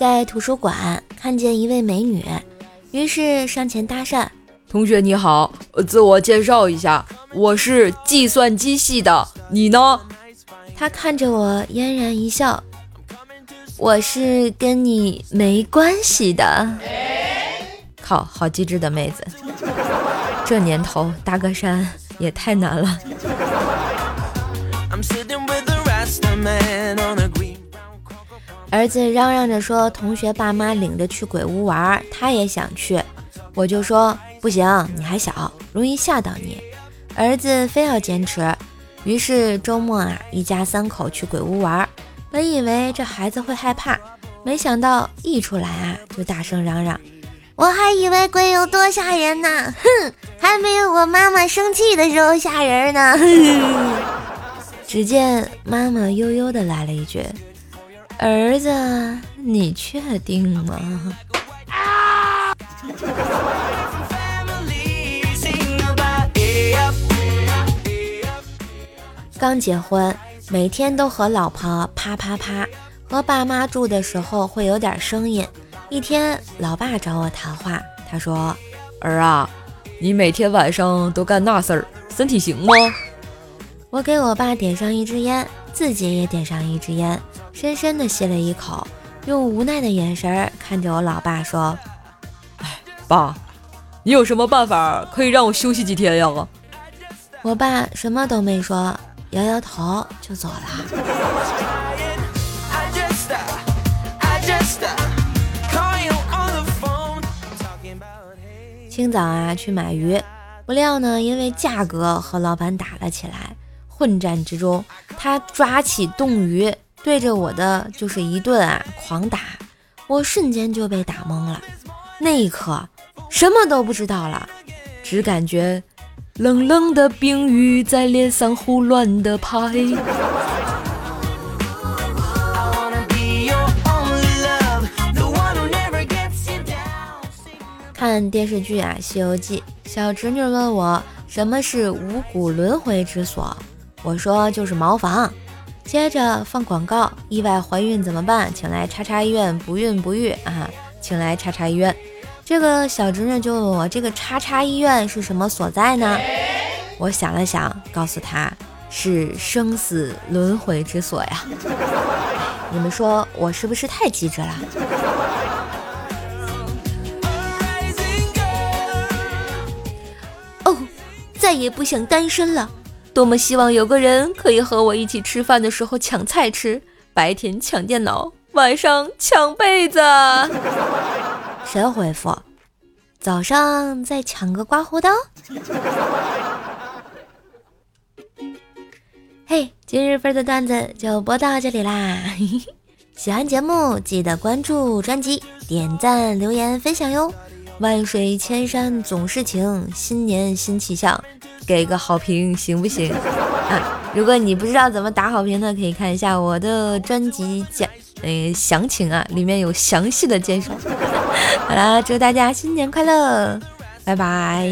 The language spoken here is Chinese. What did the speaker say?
在图书馆看见一位美女，于是上前搭讪：“同学你好，自我介绍一下，我是计算机系的，你呢？”她看着我嫣然一笑：“我是跟你没关系的。”靠，好机智的妹子！这年头搭个讪也太难了。儿子嚷嚷着说，同学爸妈领着去鬼屋玩，他也想去。我就说不行，你还小，容易吓到你。儿子非要坚持，于是周末啊，一家三口去鬼屋玩。本以为这孩子会害怕，没想到一出来啊，就大声嚷嚷：“我还以为鬼有多吓人呢，哼，还没有我妈妈生气的时候吓人呢。”只见妈妈悠悠的来了一句。儿子，你确定吗？啊刚结婚，每天都和老婆啪啪啪，和爸妈住的时候会有点声音。一天，老爸找我谈话，他说：“儿啊，你每天晚上都干那事儿，身体行吗？”我给我爸点上一支烟，自己也点上一支烟。深深的吸了一口，用无奈的眼神看着我老爸说：“哎，爸，你有什么办法可以让我休息几天呀？”我爸什么都没说，摇摇头就走了。清早啊，去买鱼，不料呢，因为价格和老板打了起来。混战之中，他抓起冻鱼。对着我的就是一顿啊狂打，我瞬间就被打懵了。那一刻，什么都不知道了，只感觉冷冷的冰雨在脸上胡乱的拍。看电视剧啊，《西游记》，小侄女问我什么是五谷轮回之所，我说就是茅房。接着放广告，意外怀孕怎么办？请来叉叉医院，不孕不育啊！请来叉叉医院。这个小侄女就问我，这个叉叉医院是什么所在呢？我想了想，告诉她是生死轮回之所呀。你们说我是不是太机智了？哦，再也不想单身了。多么希望有个人可以和我一起吃饭的时候抢菜吃，白天抢电脑，晚上抢被子。谁回复？早上再抢个刮胡刀。嘿，今日份的段子就播到这里啦！喜欢节目记得关注专辑、点赞、留言、分享哟。万水千山总是情，新年新气象。给个好评行不行啊？如果你不知道怎么打好评的，可以看一下我的专辑讲呃详情啊，里面有详细的介绍。好啦，祝大家新年快乐，拜拜。